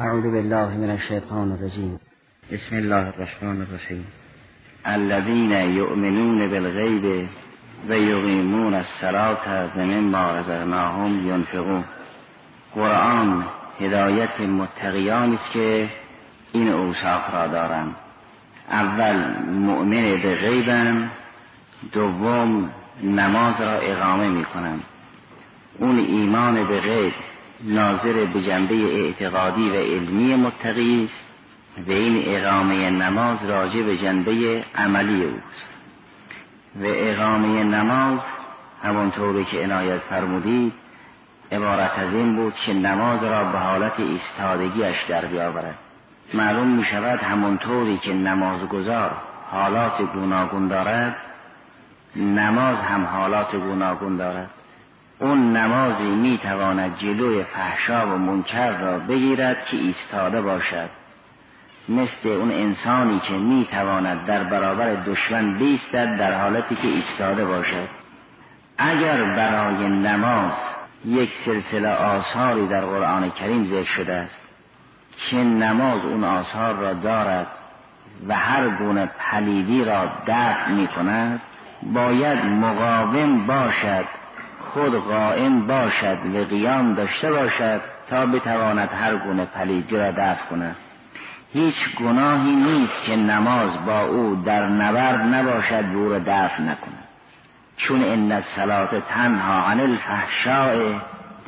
اعوذ بالله من الشیطان الرجیم بسم الله الرحمن الرحیم الذين يؤمنون بالغیب و یقیمون الصلاة و مما رزقناهم ينفقون. قرآن هدایت متقیانی است که این اوصاف را دارند. اول مؤمن به غیبن دوم نماز را اقامه می کنند اون ایمان به غیب ناظر به جنبه اعتقادی و علمی متقی است و این اقامه نماز راجع به جنبه عملی اوست. و اقامه نماز همانطوری که عنایت فرمودید عبارت از این بود که نماز را به حالت ایستادگیش در بیاورد. معلوم می شود همانطوری که نمازگزار حالات گوناگون دارد نماز هم حالات گوناگون دارد. اون نمازی می تواند جلوی فحشا و منکر را بگیرد که ایستاده باشد. مثل اون انسانی که می تواند در برابر دشمن بیستد در حالتی که ایستاده باشد. اگر برای نماز یک سلسله آثاری در قرآن کریم ذکر شده است که نماز اون آثار را دارد و هر گونه پلیدی را دفع می کند باید مقاوم باشد خود قائم باشد و قیام داشته باشد تا بتواند هر گونه پلیدی را دفع کند. هیچ گناهی نیست که نماز با او در نبرد نباشد و او را دفع نکند. چون ان الصلاه تنها عن الفحشاء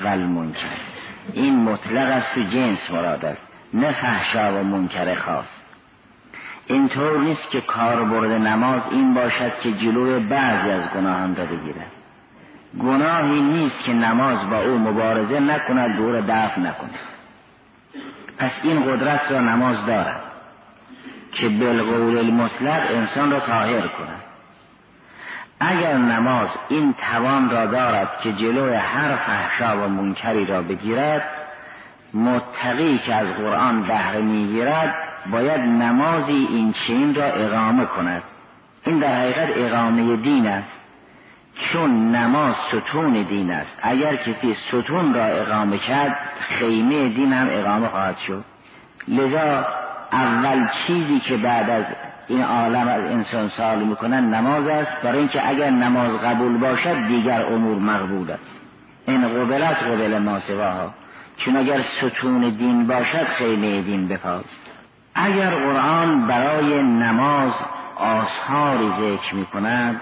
و المنکر این مطلق است و جنس مراد است نه فحشا و منکر خاص. اینطور نیست که کاربرد نماز این باشد که جلوی بعضی از گناهان را بگیرد. گناهی نیست که نماز با او مبارزه نکند دور دفع نکند. پس این قدرت را نماز دارد که بالقول المطلق انسان را طاهر کند. اگر نماز این توان را دارد که جلوی هر فحشا و منکری را بگیرد متقی که از قرآن بهره می‌گیرد باید نمازی این چین را اقامه کند. این در حقیقت اقامه دین است. چون نماز ستون دین است. اگر کسی ستون را اقامه کرد خیمه دین هم اقامه خواهد شد. لذا اول چیزی که بعد از این عالم از انسان سال می‌کنن نماز است. برای اینکه اگر نماز قبول باشد دیگر امور مقبول است. این قبلت قبل ما سواها. چون اگر ستون دین باشد خیمه دین بپاست. اگر قرآن برای نماز آثاری ذکر می کند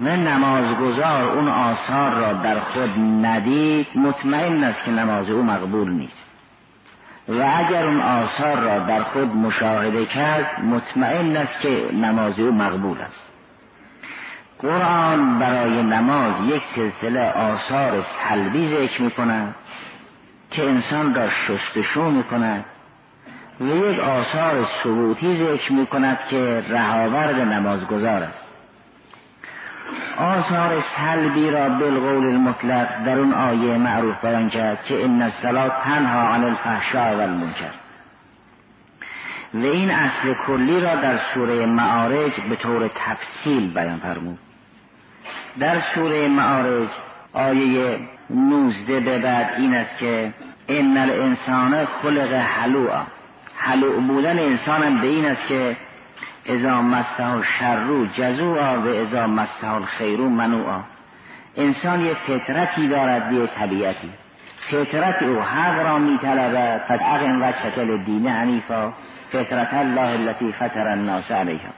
و نمازگزار اون آثار را در خود ندید مطمئن است که نماز او مقبول نیست. و اگر اون آثار را در خود مشاهده کرد مطمئن است که نماز او مقبول است. قرآن برای نماز یک سلسله آثار سلبی ذکر می کند که انسان را شستشو می کند و یک آثار ثبوتی ذکر می کند که رهاورد نمازگزار است. آثار سلبی را بالقول المطلق در اون آیه معروف بیان کرد که ان الصلاه تنها عن الفحشاء و المنکر. و این اصل کلی را در سوره معارج به طور تفصیل بیان فرمود. در سوره معارج آیه 19 به بعد این است که ان الانسان خلق حلوعا. حلوع بودن انسان به این است که ازا مسته شر جزوعا و ازا مسته الخیر منوعا. انسان یه فطرتی دارد یه طبیعتی. فطرت او حق را می طلبد فتعق و شکل دین حنیفا. فطرت الله التي فطر الناس علیها.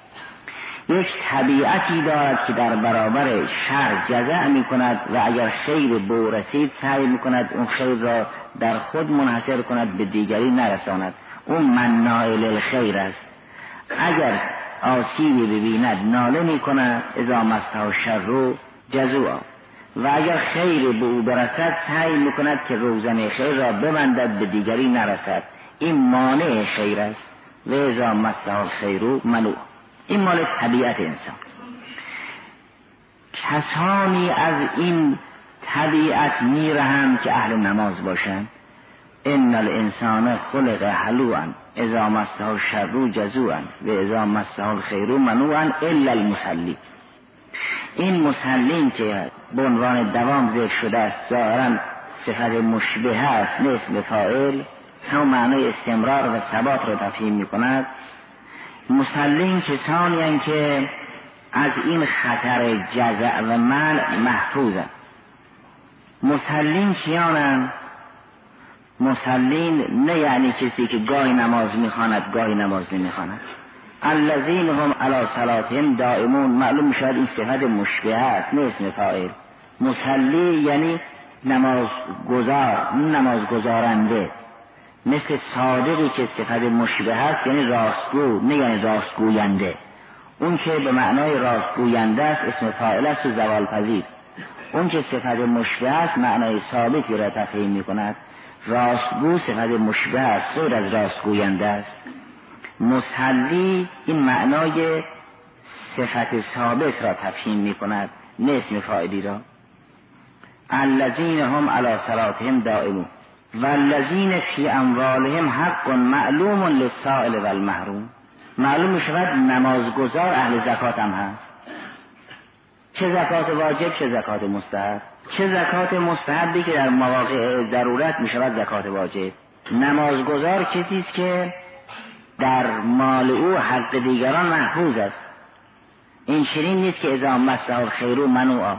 یک طبیعتی دارد که در برابر شر جزع می کند و اگر خیر بو رسید سعی می کند اون خیر را در خود منحصر کند به دیگری نرساند. اون منائل الخیر است. اگر آسیبی ببیند ناله می کند ازا مسته شر رو جزوعا و اگر خیر به او برسد سعی می کند که روزن خیر را ببندد به دیگری نرسد. این مانع خیر است. و ازا مسته خیر منوع. این مال طبیعت انسان. کسانی از این طبیعت میرهند که اهل نماز باشند. ان الانسان خلق حلوعا اذا مسه الشر جزوعا و اذا مسه الخیر منوعا الا المصلی. این مسلین که به عنوان دوام ذکر شده است ظاهرا صفت مشبه است نه اسم فاعل. همون استمرار و ثبات رو تفهیم می کند مسلم کسانی که از این خطر جزع و من محفوظن مسلم کیانن مسلم نه یعنی کسی که گاهی نماز می‌خواند گاهی نماز نمی‌خواند. الذین هم علی صلاتهم دائمون معلوم شد این صفت مشبه است نه اسم فاعل. مسلی یعنی نماز گذار نماز گذارنده. مثل صادقی که صفت مشبه است یعنی راستگو نه یعنی راستگوینده. اون که به معنای راستگوینده است اسم فاعل است و زوال پذیر. اون که صفت مشبه است معنای ثابتی را تفهیم می کند راستگو صفت مشبه است غیر از راستگوینده است. مسلی این معنای صفت ثابت را تفهیم می کند نه اسم فاعلی را. الذین هم علی صلاتهم دائمون. والذین فی اموالهم حق معلوم للسائل والمحروم. معلوم شود نمازگزار اهل زکات هم هست. چه زکات واجب چه زکات مستحب. چه زکات مستحبی که در مواقع ضرورت می شود زکات واجب. نمازگزار کسی است که در مال او حق دیگران محفوظ است. این چنین نیست که ازا مسه خیرو منوعا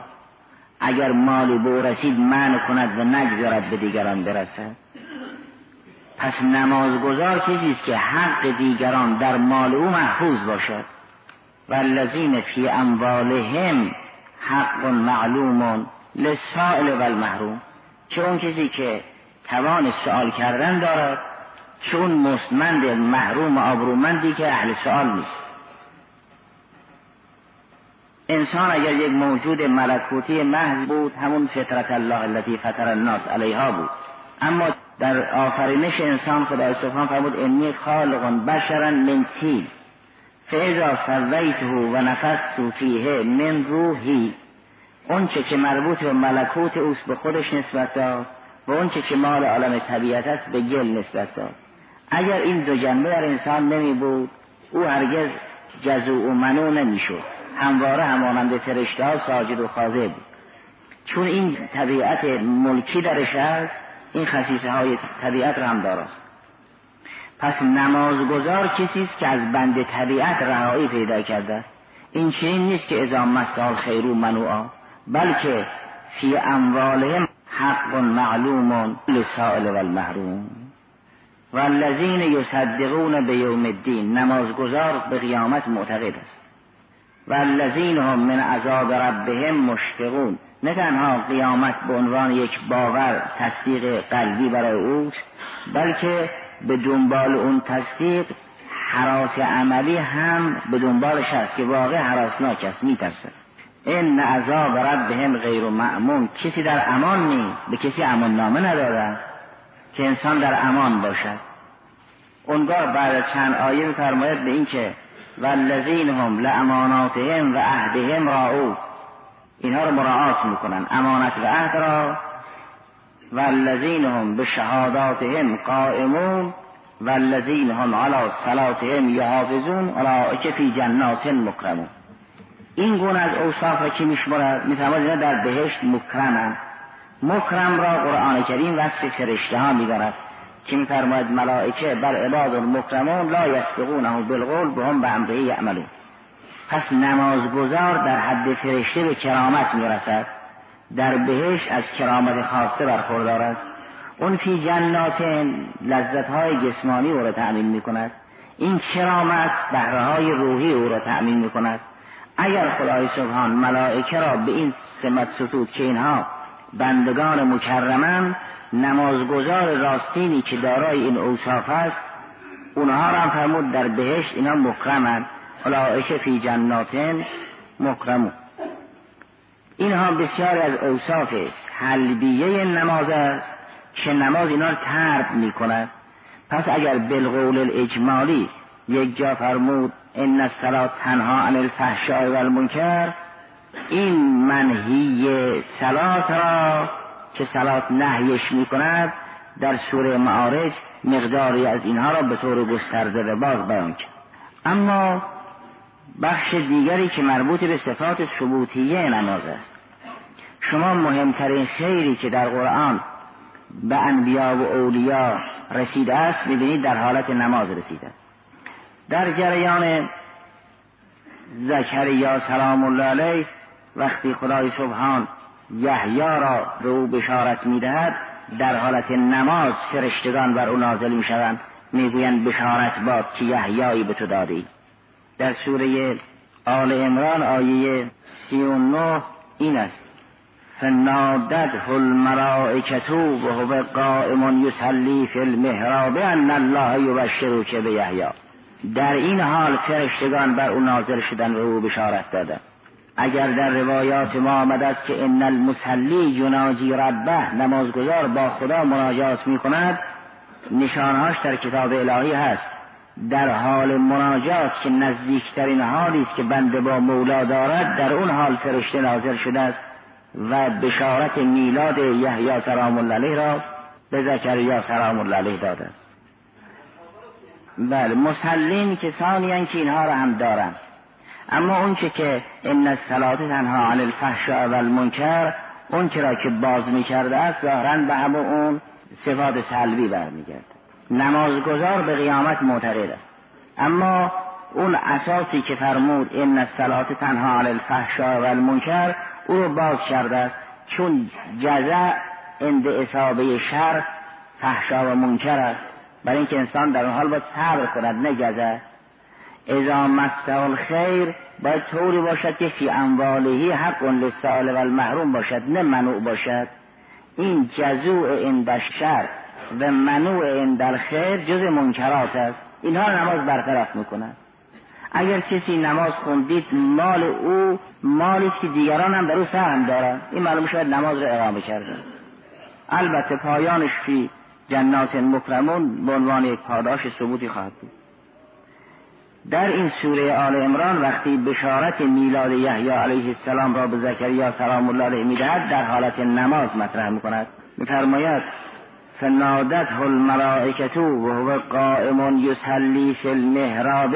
اگر مالی به رسید من کند و نگذارد به دیگران برسد. پس نمازگزار کسی است که حق دیگران در مال او محفوظ باشد. و الذین فی اموالهم حق معلوم. لسائل و المحروم چه اون کسی که توان سوال کردن دارد چه اون مستمند محروم آبرومندی که اهل سوال نیست. انسان اگر یک موجود ملکوتی محض بود همون فطرت الله التي فطر الناس علیها بود. اما در آفرینش انسان خدای سبحان فرمود انی خالق بشرا من تین فاذا سویته و نفست فیه من روحی اونچه که مربوط به ملکوت اوست به خودش نسبت داد و اونچه که مال عالم طبیعت است به گل نسبت داد. اگر این دو جنبه در انسان نمی بود او هرگز جزو و منو نمی شد. همواره همانند فرشته ها ساجد و خاضع بود. چون این طبیعت ملکی درش هست این خصیصه های طبیعت را هم دارست پس نمازگزار کسی است که از بند طبیعت رهایی پیدا کرده این چنین نیست که ازام مسال خیرو منوعا. بلکه فی اموالهم حق معلوم لسائل و المحروم و الذین یصدقون به یوم الدین نمازگزار به قیامت معتقد است. و الذین هم من عذاب ربهم مشفقون. نه تنها قیامت به عنوان یک باور تصدیق قلبی برای اوست بلکه به دنبال اون تصدیق حراس عملی هم به دنبالش هست که واقع حراسناک است میترسه این عذاب ربهم غیر معمون. کسی در امان نیست. به کسی امان نامه ندادن که انسان در امان باشد. اونگاه بعد چند آیه فرماید به این که والذین هم لاماناتهم و عهدهم راعو. اینها رو مراعات می‌کنن. امانت و عهد را. والذین هم به شهاداتهم قائمون. والذین هم علی صلاتهم یحافظون. اولئک فی جنات مکرمون این گونه از اوصاف که میشمرد میفرماد در بهشت مکرمن مکرم را قرآن کریم وصف فرشته ها میدارد که میفرماید ملائکه بر عباد المکرمون لا یسبقونه بالقول به هم به امره یعملون. پس نمازگزار در حد فرشته به کرامت می‌رسد. در بهش از کرامت خاصه برخوردار است. اون فی جنات لذت های جسمانی او را تأمین می کند این کرامت بهره های روحی او را تأمین می کند اگر خدای سبحان ملائکه را به این سمت ستود که اینها بندگان مکرمن نمازگزار راستینی که دارای این اوصاف است اونها را هم فرمود در بهشت اینا مکرمن. اولئک فی جناتن مکرمون. اینها بسیاری از اوصاف حلبیه نماز است که نماز اینا رو ترد می کند پس اگر بالقول الاجمالی یک جا فرمود ان الصلاه تنها عن الفحشاء و این منهی سلات را که سلات نهیش می کند در سوره معارج مقداری از اینها را به طور گسترده به باز بیان کرد. اما بخش دیگری که مربوط به صفات ثبوتیه نماز است. شما مهمترین خیری که در قرآن به انبیا و اولیا رسیده است می‌بینید در حالت نماز رسیده است. در جریان زکریا سلام الله علیه وقتی خدای سبحان یحیی را به او بشارت می‌دهد در حالت نماز فرشتگان بر او نازل می‌شوند. می‌گویند بشارت باد که یحیایی به تو دادی. در سوره آل عمران آیه سی و نه این است. فنادته الملائکتو و هو قائم یصلی فی المحراب ان الله که به یحیی در این حال فرشتگان بر او نازل شدن و او بشارت دادن. اگر در روایات ما آمده است که ان المسلی یناجی ربه نمازگزار با خدا مناجات می کند نشانهاش در کتاب الهی هست. در حال مناجات که نزدیکترین حالی است که بنده با مولا دارد در اون حال فرشته نازل شده است و بشارت میلاد یحیی سلام الله علیه را به زکریا سلام الله علیه داده است. بله مسلین کسانی که اینها را هم دارند. اما اون که که ان الصلاه تنها عن الفحشاء و المنکر اون را که باز می‌کرده است ظاهرا به همه اون صفات سلبی برمیگرده نمازگزار به قیامت معتقد است. اما اون اساسی که فرمود ان الصلاه تنها عن الفحشاء و المنکر او رو باز کرده است. چون جزع اند اصابه شر فحشا و منکر است. برای اینکه انسان در اون حال باید صبر کند نه جزع اذا مسه الخیر باید طوری باشد که فی اموالهی حق للسائل و المحروم باشد نه منوع باشد. این جزوع اند شر و منوع اند خیر جز منکرات است. اینها نماز برطرف می‌کنند. اگر کسی نماز خوندید مال او مالی است که دیگران هم در او سهم دارند. این معلوم شاید نماز را اقامه کرده البته پایانش فی جنات مکرمون به عنوان یک پاداش ثبوتی خواهد بود. در این سوره آل عمران وقتی بشارت میلاد یحیی علیه السلام را به زکریا سلام الله علیه می‌دهد در حالت نماز مطرح می‌کند. میفرماید فنادته الملائکه و هو قائم یصلی فی المحراب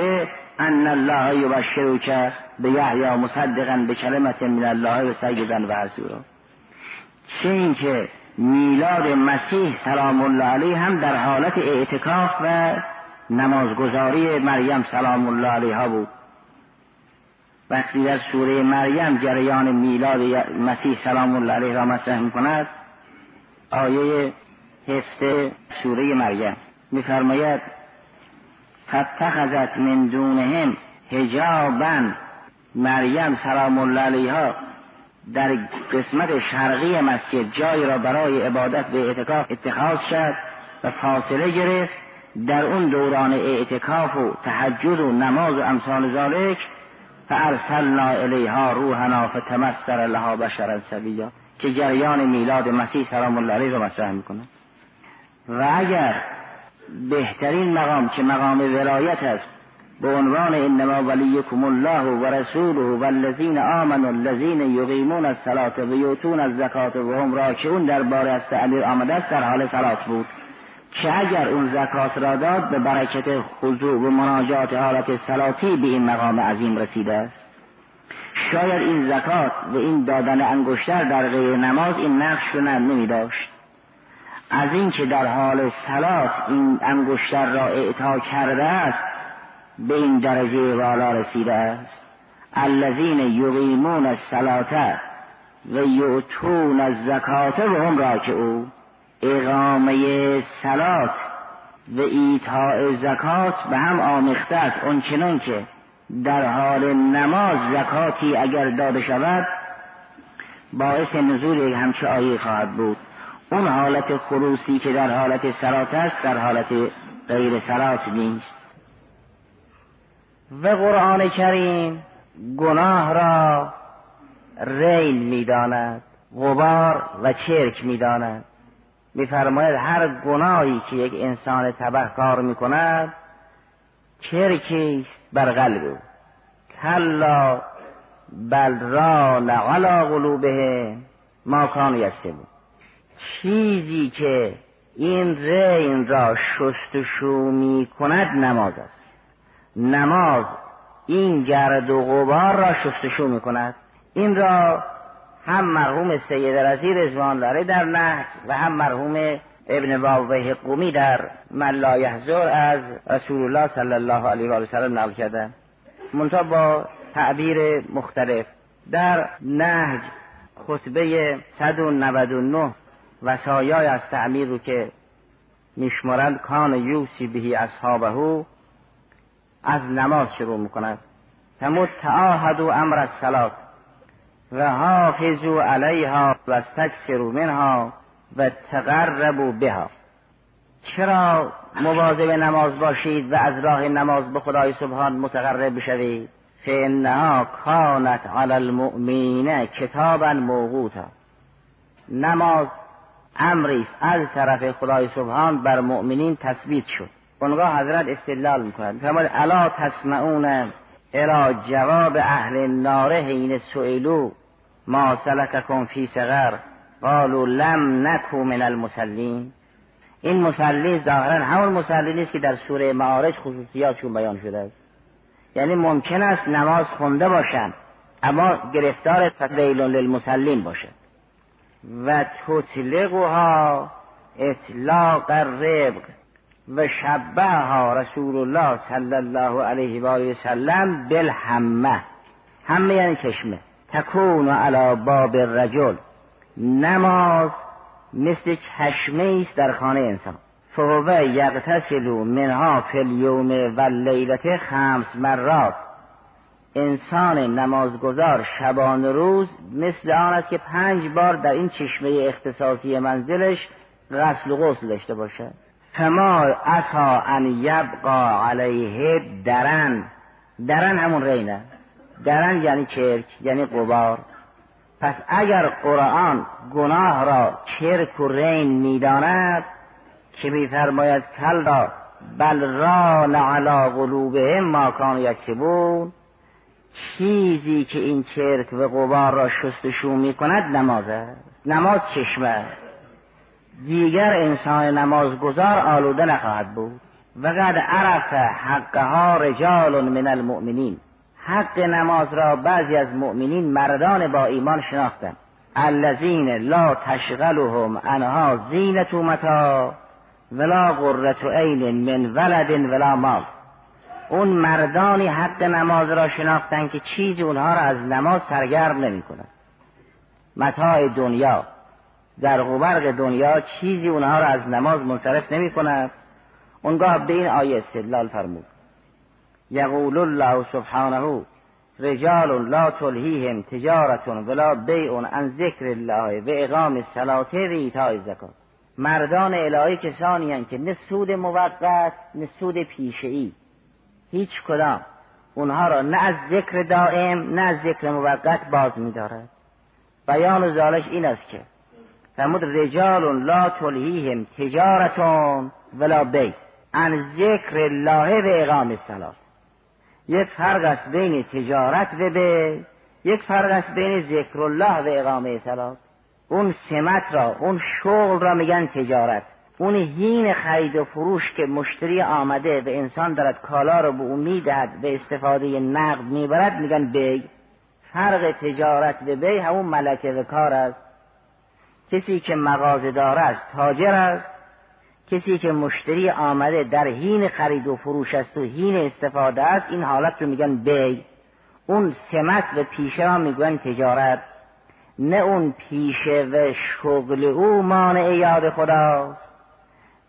ان الله یبشرک به یحیی مصدقا به کلمت من الله و سیدا و حسورا چه اینکه میلاد مسیح سلام الله علیه هم در حالت اعتکاف و نمازگزاری مریم سلام الله علیها بود. وقتی در سوره مریم جریان میلاد مسیح سلام الله علیه را مطرح می کند آیه هفته سوره مریم میفرماید فتخذت من دونهم هجابا مریم سلام الله علیها در قسمت شرقی مسجد جای را برای عبادت به اعتکاف اتخاذ شد و فاصله گرفت در اون دوران اعتکاف و تحجد و نماز و امثال ذالک فارسلنا الیها روحنا فتمثل لها بشرا سویا که جریان میلاد مسیح سلام الله علیه رو مطرح می‌کنه. و اگر بهترین مقام که مقام ولایت است به عنوان انما ولیکم الله و رسوله و الذین آمنوا الذین یقیمون الصلاة و یؤتون الزکات و هم راکعون درباره است علی آمده است در حال صلات بود. که اگر اون زکات را داد به برکت خضوع و مناجات حالت صلاتی به این مقام عظیم رسیده است. شاید این زکات و این دادن انگشتر در غیر نماز این نقش رو نمی داشت از اینکه در حال سلات این انگشتر را اعطا کرده است به این درجه والا رسیده است. الذین یقیمون الصلاه و یؤتون الزکات و هم او اقامه سلات و ایتاء زکات به هم آمیخته است. اون که در حال نماز زکاتی اگر داده شود باعث نزول همچه آیه خواهد بود. اون حالت خروسی که در حالت سرات است در حالت غیر سراس نیست. و قرآن کریم گناه را ریل می‌داند غبار و چرک می‌داند. میفرماید هر گناهی که یک انسان تبه کار می‌کند چرکی است بر قلب او. کلا بل را علی قلوبه ما یکسبون. چیزی که این رین را شستشو می کند نماز است. نماز این گرد و غبار را شستشو می کند این را هم مرحوم سید رزی رزوان داره در نهج و هم مرحوم ابن واوه قومی در ملا یحضر از رسول الله صلی الله علیه و سلم نقل کرده. منتها با تعبیر مختلف در نهج خطبه 199 وسایای از تعمیر رو که میشمارند کان یوسی بهی اصحابه از نماز شروع تعاهد و امر الصلات و حافظو علیها و منها و تقربو بها. چرا مواظب نماز باشید و از راه نماز به خدای سبحان متقرب بشوید؟ فانها کانت علی المؤمنین کتابا موقوتا. نماز امری از طرف خدای سبحان بر مؤمنین تثبیت شد. اونگاه حضرت استدلال می‌کنند فرمود الا تسمعون الى جواب اهل النار حین سئلو ما سلککم فی سقر قالوا لم نکو من المسلین این مسلی ظاهرا همون مسلی نیست که در سوره معارج خصوصیاتشون بیان شده است. یعنی ممکن است نماز خونده باشند اما گرفتار تقلیل للمسلین باشه. و تطلقها اطلاق الربق. و شبهها رسول الله صلی الله علیه و آله وسلم بالحمه. همه یعنی چشمه. تکون علی باب الرجل. نماز مثل چشمه است در خانه انسان. فهو یغتسل منها فی اليوم و لیلت خمس مرات. انسان نمازگذار شبان روز مثل آن است که پنج بار در این چشمه اختصاصی منزلش غسل و غسل داشته باشد. فما اسا ان یبقا علیه درن. درن همون رینه. درن یعنی چرک یعنی قبار پس اگر قرآن گناه را چرک و رین می‌داند که میفرماید کل را بل ران علی قلوبهم ما کانوا یکسبون چیزی که این چرک و قبار را شستشو می کند نماز است. نماز چشمه دیگر انسان نمازگزار آلوده نخواهد بود. و قد عرف حقها رجال من المؤمنین. حق نماز را بعضی از مؤمنین مردان با ایمان شناختند. الذین لا تشغلهم انها زینت متا ولا قرة عین من ولد ولا مال. اون مردانی حق نماز را شناختن که چیزی اونها را از نماز سرگرم نمی کند متاع دنیا. در غبرق دنیا چیزی اونها را از نماز منصرف نمی کند. اونگاه به این آیه استدلال فرمود. یقول الله سبحانه رجال لا تلهیهم تجارت ولا بیع عن ذکر الله و اقام الصلاه و ایتاء الزکات. مردان الهی کسانی که نه سود موقت نه سود پیشه‌ای. هیچ کدام. اونها را نه از ذکر دائم نه از ذکر موقت باز می‌دارد. بیان و زالش این است که فرمود رجال لا تلهیهم تجارتون ولا بی. عن ذکر الله و اقام الصلاه. یک فرق است بین تجارت و بی یک فرق است بین ذکر الله و اقامه صلات اون سمت را اون شغل را میگن تجارت. اون هین خرید و فروش که مشتری آمده و انسان دارد کالا را به او می‌دهد به استفاده نقد می‌برد میگن بی. فرق تجارت به بی همون ملکه و کار است. کسی که مغازه است تاجر است. کسی که مشتری آمده در حین خرید و فروش است و حین استفاده است این حالت رو میگن بی. اون سمت و پیشه را میگن تجارت. نه اون پیشه و شغل او مانع یاد خداست.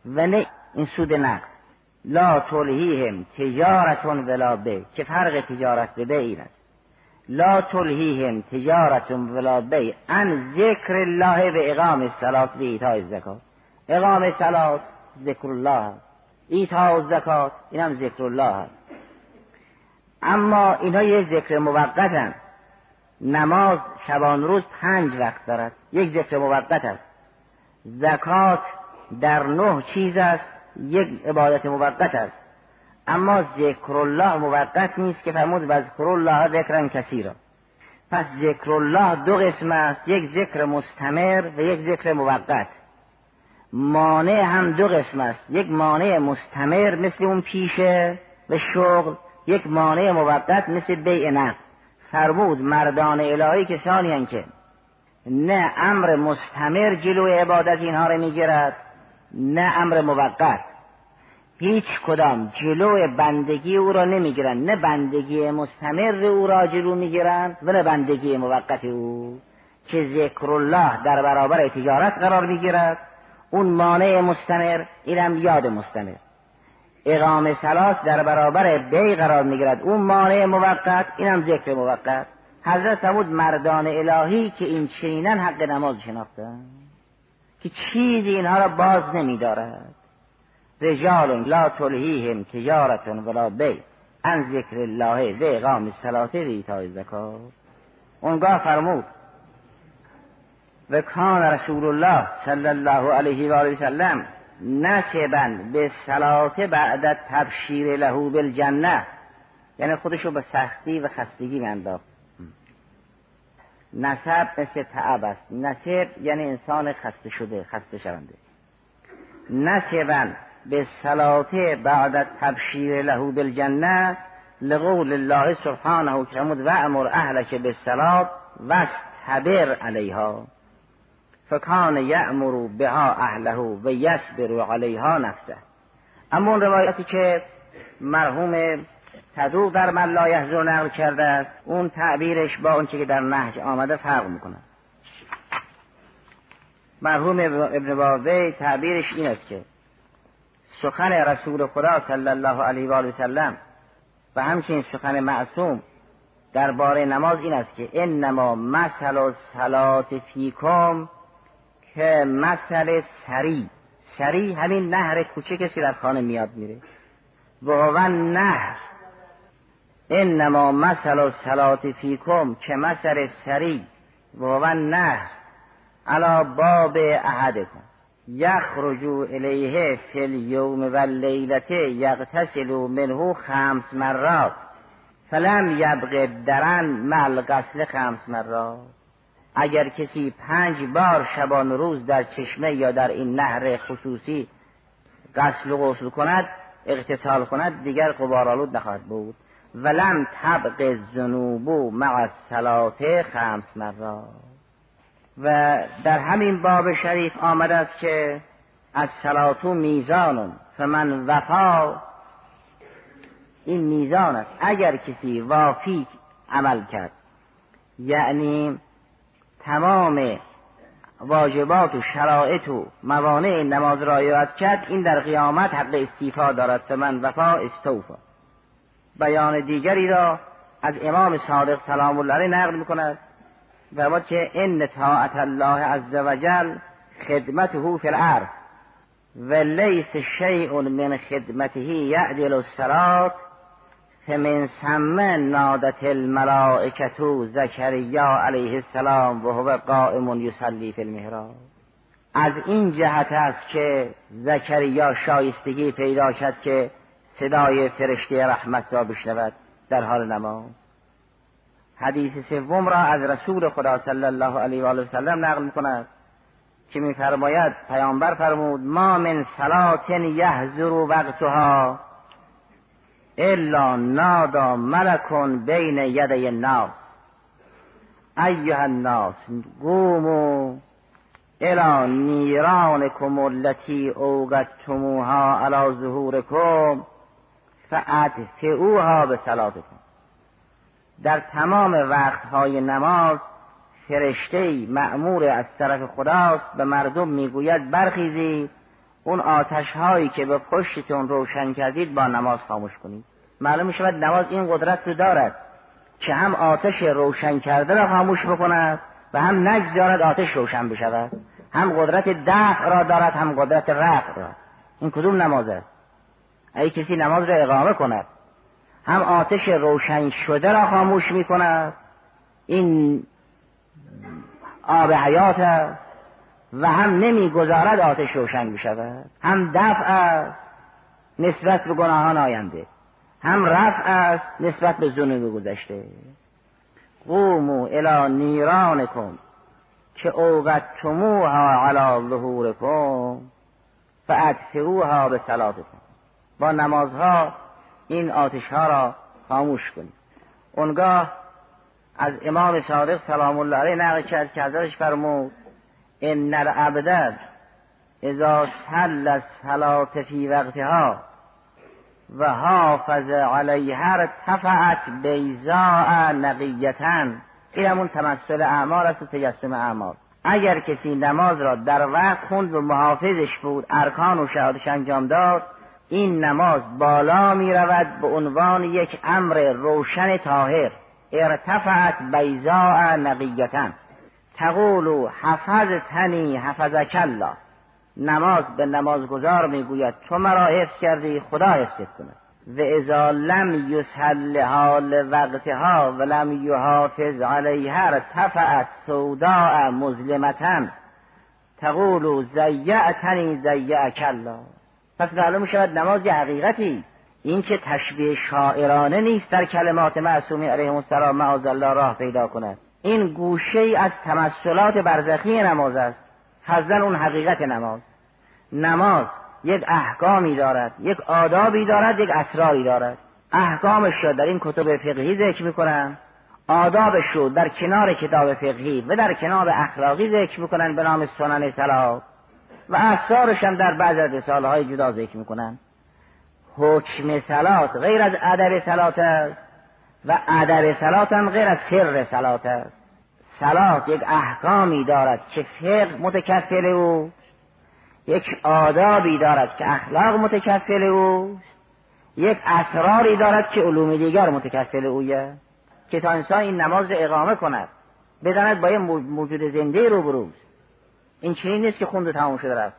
و نه این سود نقد. لا تلهیهم تجارتون ولا بی. که فرق تجارت به بی این است. لا تلهیهم تجارتون ولا بی ان ذکر الله و اقام الصلاة و ایتاء الزکات. اقام صلات ذکر الله ایتاء الزکات این ذکر الله هست اما اینا یه ذکر موقتن نماز شبان روز پنج وقت دارد. یک ذکر موقت است. زکات در نه چیز است. یک عبادت موقت است. اما ذکر الله موقت نیست که فرمود ذکر الله ذکرن کسی را. پس ذکر الله دو قسم است یک ذکر مستمر و یک ذکر موقت. مانع هم دو قسم است یک مانع مستمر مثل اون پیشه و شغل یک مانع موقت مثل بیع نقد. فرمود مردان الهی کسانی که نه امر مستمر جلوی عبادت اینها را می‌گیرد نه امر موقت. هیچ کدام جلو بندگی او را نمی‌گیرن نه بندگی مستمر او را جلو می‌گیرن و نه بندگی موقت او. که ذکر الله در برابر تجارت قرار می‌گیرد. اون مانع مستمر اینم یاد مستمر. اقام سلاس در برابر بی قرار می‌گیرد. اون مانع موقت اینم ذکر موقت. حضرت فرمود مردان الهی که این چنینن حق نماز شناختن. که چیزی اینها را باز نمیدارد. رجال لا تلهیهم تجارت ولا بی ان ذکر الله و اقام الصلاه و ایتاء الزکات. اونگاه فرمود و کان رسول الله صلی الله علیه و آله وسلم نسبا به صلات بعد تبشیر له بالجنه یعنی خودشو به سختی و خستگی میانداخت. نسب مثل تعب است. نسب یعنی انسان خسته شده خسته شونده. نسبا به صلات بعد تبشیر له بالجنه لقول الله سبحانه که و امر اهلک بالصلات واستبر علیها فکان یعمر بها اهله و یصبر علیها نفسه. اما اون روایتی که مرحوم تدوق در من لا یحضر نقل کرده است اون تعبیرش با اون که در نهج آمده فرق می‌کنه. مرحوم ابن بابی تعبیرش این است که سخن رسول خدا صلی الله علیه و آله وسلم و همچنین سخن معصوم درباره نماز این است که انما مثل الصلات فیکم که مثل سری. سری همین نهر کوچه در خانه میاد میره. و نهر انما مثل صلات فیکم که مثل سری. و نهر علا باب احدکم. یخرجو الیه فی اليوم و اللیلت یغتسل منه خمس مرات. فلم یبق درن مل غسل خمس مرات. اگر کسی پنج بار شبان روز در چشمه یا در این نهر خصوصی غسل و غسل کند اغتسال کند دیگر قبارالود نخواهد بود. ولم طبق زنوبو مع الصلات خمس مرات. و در همین باب شریف آمده است که از سلاتو میزان فمن وفا این میزان است. اگر کسی وافی عمل کرد یعنی تمام واجبات و شرایط و موانع نماز را یاد کرد این در قیامت حق استیفا دارد. فمن وفا استوفا. بیان دیگری را از امام صادق سلام الله نقل می‌کند. و که ان طاعت الله عز وجل خدمته فی الارض. و لیس شیء من خدمته یعدل الصلاه فمن سمه نادت الملائکتو زکریا علیه السلام و هو قائم یصلی فی المحراب. از این جهت است که زکریا شایستگی پیدا کرد که صدای فرشته رحمت را بشنود در حال نماز. حدیث سوم را از رسول خدا صلی الله علیه و آله وسلم نقل می‌کند که میفرماید پیامبر فرمود ما من صلات یحضر وقتها الا نادا ملکون بین یدی الناس. ایها الناس قوموا الى نیرانکم التي اوقدتموها على ظهورکم فادفعوها به در تمام وقتهای نماز فرشته معمور از طرف خداست به مردم می‌گوید برخیزید اون آتش هایی که به پشتتون روشن کردید با نماز خاموش کنید. معلوم شود نماز این قدرت رو دارد که هم آتش روشن کرده را خاموش بکند و هم نگذارد آتش روشن بشود. هم قدرت دفع را دارد هم قدرت رفع را. این کدوم نماز است؟ ای کسی نماز را اقامه کند هم آتش روشن شده را خاموش می کند این آب حیات است و هم نمی‌گذارد آتش روشن بشود. هم دفع است نسبت به گناهان آینده. هم رفع است نسبت به ذنوب گذشته. قومو الى نیرانکم که اوقدتموها علی ظهورکم فادفعوها به صلاتکم با نمازها این آتش ها را خاموش کنید اونگاه از امام صادق سلام الله علیه نقل کرد که حضرتش فرمود ان العبد اذا سل صلات فی وقتها و حافظ علیها ارتفعت بیزاء نقیتن این همون تمثل اعمال است و تجسم اعمال. اگر کسی نماز را در وقت خوند و محافظش بود ارکان و شهادش انجام داد این نماز بالا می رود به عنوان یک امر روشن تاهر ارتفعت بیزاء نقیتن تقول حفظتنی حفظک الله. نماز به نمازگزار می‌گوید تو مرا حفظ کردی خدا حفظت کند و اذا لم یسهل حال وقتها و لم یحافظ علیها ارتفعت سوداء مظلمتا. تقول زیعتنی زیعک الله. پس معلوم شود نماز یه حقیقتی. این که تشبیه شاعرانه نیست در کلمات معصومی علیه السلام معاذ الله راه پیدا کند. این گوشه ای از تمثلات برزخی نماز است. فضلا اون حقیقت نماز. نماز یک احکامی دارد یک آدابی دارد یک اسراری دارد. احکامش را در این کتب فقهی ذکر می‌کنن. آدابش رو در کنار کتاب فقهی و در کنار اخلاقی ذکر می‌کنن به نام سنن سلات و اسرارش هم در بعض از رساله های جدا ذکر می‌کنن. حکم سلات غیر از ادب سلات است و ادب سلات هم غیر از سر سلات است. سلات یک احکامی دارد که فقه متکفل او یک آدابی دارد که اخلاق متکفل اوست یک اسراری دارد که علوم دیگر متکفل اویه. که تا انسان این نماز رو اقامه کند بداند با یه موجود زنده رو بروز این چنین نیست که خونده تمام شده رفت.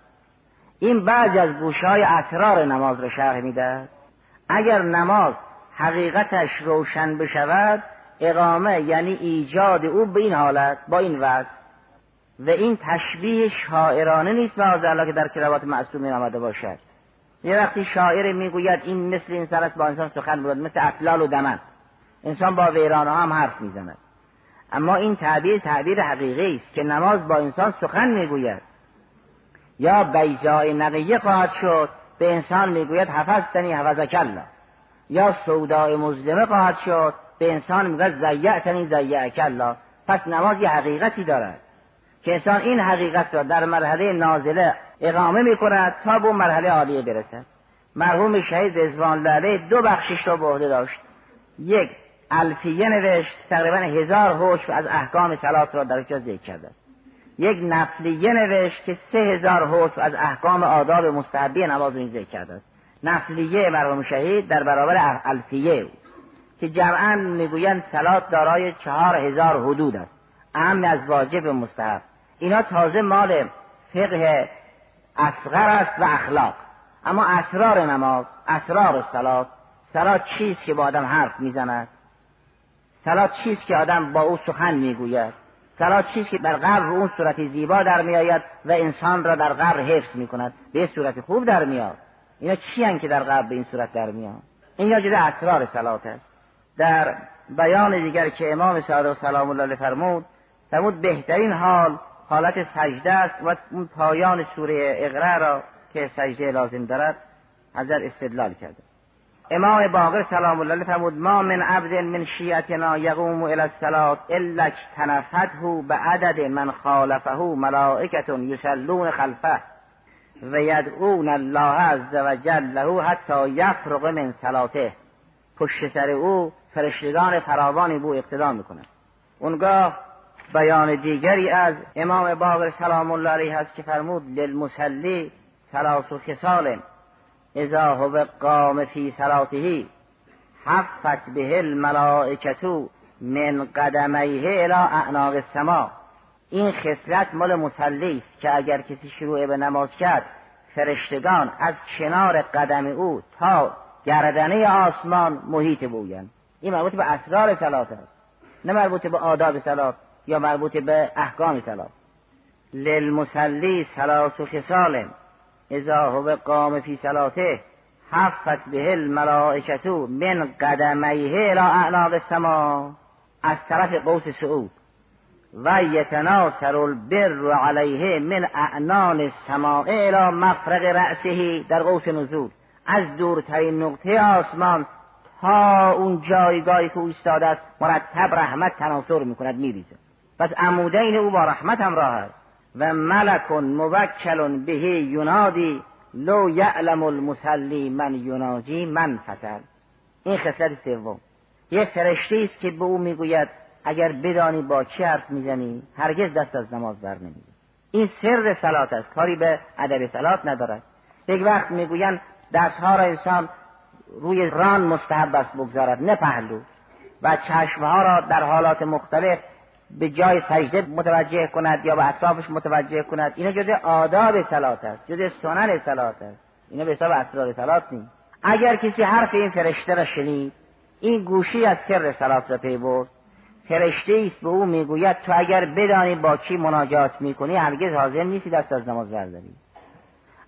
این بعضی از گوشه های اسرار نماز رو شرح میده. اگر نماز حقیقتش روشن بشود اقامه یعنی ایجاد او به این حالت با این وضع. و این تشبیه شاعرانه نیست به الله که در کلمات معصومین آمده باشد. یه وقتی شاعر می‌گوید این مثل این است با انسان سخن بود مثل اطلال و دمن. انسان با ویرانه هم حرف می‌زند. اما این تعبیر تعبیر حقیقی است که نماز با انسان سخن می‌گوید. یا بیزای نقیه خواهد شد به انسان می‌گوید حفظتنی حفظک الله. یا سودای مظلمه خواهد شد به انسان می‌گوید زیعتنی زیعک الله. پس نماز یه حقیقتی دارد که انسان این حقیقت را در مرحله نازله اقامه می کند تا به مرحله عالیه برسد. مرحوم شهید رزوان دو بخشش را به عهده داشت. یک الفیه نوشت تقریبا هزار حکم از احکام سلات را در جا ذکر کرده. یک نفلیه نوشت که سه هزار حکم از احکام آداب مستحبی نماز این ذکر کرده نفلیه مرحوم شهید در برابر الفیه او. که جمعا می‌گویند سلات دارای چهار هزار حدود است. اهم از واجب مستحب. اینا تازه مال فقه اصغر است و اخلاق. اما اسرار نماز اسرار سلات سلات چیست که با آدم حرف می‌زند؟ سلات چیست که آدم با او سخن می‌گوید؟ سلات چیست که در قبر اون صورتی زیبا در میآید و انسان را در قبر حفظ می‌کند؟ به صورت خوب در میاد. اینا چی که در قبر به این صورت در میاد؟ این جده اسرار سلات است در بیان دیگر که امام صادق سلام الله فرمود فرمود بهترین حال حالت سجده است و اون پایان سوره اقرا را که سجده لازم دارد از استدلال کرده. امام باقر سلام الله فرمود ما من عبد من شیعتنا یقوم الى الصلاه الا اجتنفته به عدد من خالفه ملائکه یصلون خلفه و یدعون الله عز وجل له حتی یفرق من صلاته. پشت سر او فرشتگان فراوانی بو اقتدا می‌کنند اونگاه بیان دیگری از امام باقر سلام الله علیه هست که فرمود للمسلی ثلاث خصال. اذا هو قام فی صلاته حفت به الملائکتو من قدمیه الى اعناق السما. این خصلت مال مسلی است که اگر کسی شروع به نماز کرد فرشتگان از کنار قدم او تا گردنه آسمان محیط بویند. این مربوط به اسرار صلات است. نه مربوط به آداب صلات یا مربوط به احکام صلات. للمسلی سلاس و خصال. اذا هو قام فی صلاته حفت به الملائکتو من قدمیه الى اعناق السما. از طرف قوس سعود. و یتناصر البر علیه من اعنان السماء الى مفرق رأسه در قوس نزول. از دورترین نقطه آسمان تا اون جایگاهی که ایستاده است مرتب رحمت تناصر می‌کند میریزه. پس عمودین او با رحمت همراه است. و ملک موکل به ینادی لو یعلم المسلی من یناجی من فتر این خصلت سوم. یه فرشته است که به او می‌گوید اگر بدانی با چی حرف می‌زنی هرگز دست از نماز بر نمیدی این سر سلات است. کاری به ادب سلات ندارد. یک وقت می‌گویند دستها را انسان روی ران مستحب است بگذارد نه پهلو. و چشمها را در حالات مختلف به جای سجده متوجه کند یا به اطرافش متوجه کند اینا جز آداب سلات است جز سنن سلات است. اینا به حساب اسرار سلات نیست. اگر کسی حرف این فرشته را شنید این گوشی از سر سلات را پی برد. فرشته است به او می‌گوید تو اگر بدانی با کی مناجات می‌کنی هرگز حاضر نیستی دست از نماز برداری.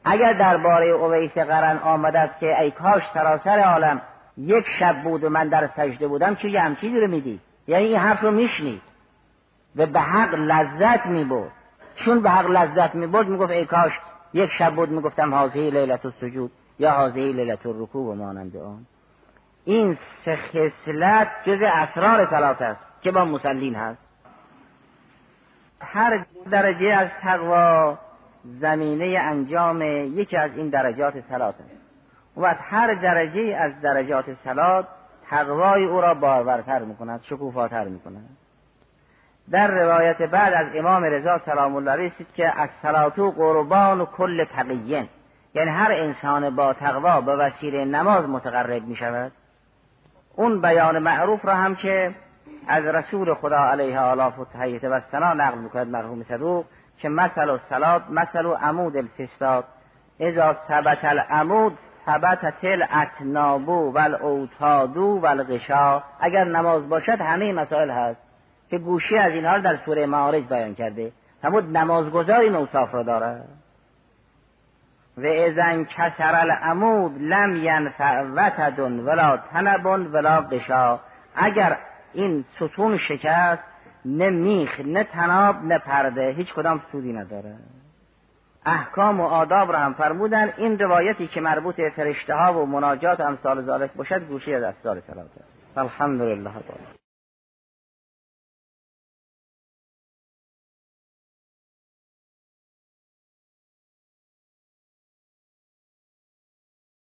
اگر درباره اویس قرن آمده است که ای کاش سراسر عالم یک شب بود و من در سجده بودم چه همچیزی رو میدی یعنی این حرف رو میشنید. و به حق لذت می‌برد. چون به حق لذت می‌برد می‌گفت ای کاش یک شب بود می‌گفتم حاضی لیلت السجود یا حاضی لیلت الرکوع و مانند آن. این سه خصلت جز اسرار صلات است که با مسلین هست. هر درجه از تقوا زمینه انجام یکی از این درجات سلات است. و هر درجه از درجات سلات تقوای او را بارورتر می‌کند شکوفاتر می‌کند. در روایت بعد از امام رضا سلام الله رسید که از سلاتو قربان و کل تقیین. یعنی هر انسان با تقوا به وسیله نماز متقرب می شود اون بیان معروف را هم که از رسول خدا علیه آلاف و تحییت و سنا نقل می‌کند مرحوم صدوق که مثل و سلات مثل و عمود الفستاد اذا ثبت العمود ثبت تل اتنابو و الاوتادو و الغشا اگر نماز باشد همه مسائل هست. که گوشی از اینها رو در سوره معارج بیان کرده. همون نمازگذار این اوصاف را داره. و ازن کسر العمود لم ینفع وتدن ولا تنبن ولا قشا اگر این ستون شکست نه میخ نه تناب نه پرده هیچ کدام سودی نداره. احکام و آداب را هم فرمودن. این روایتی که مربوط به فرشته ها و مناجات امثال ذالک باشد گوشی از اسرار سلات است. الحمدلله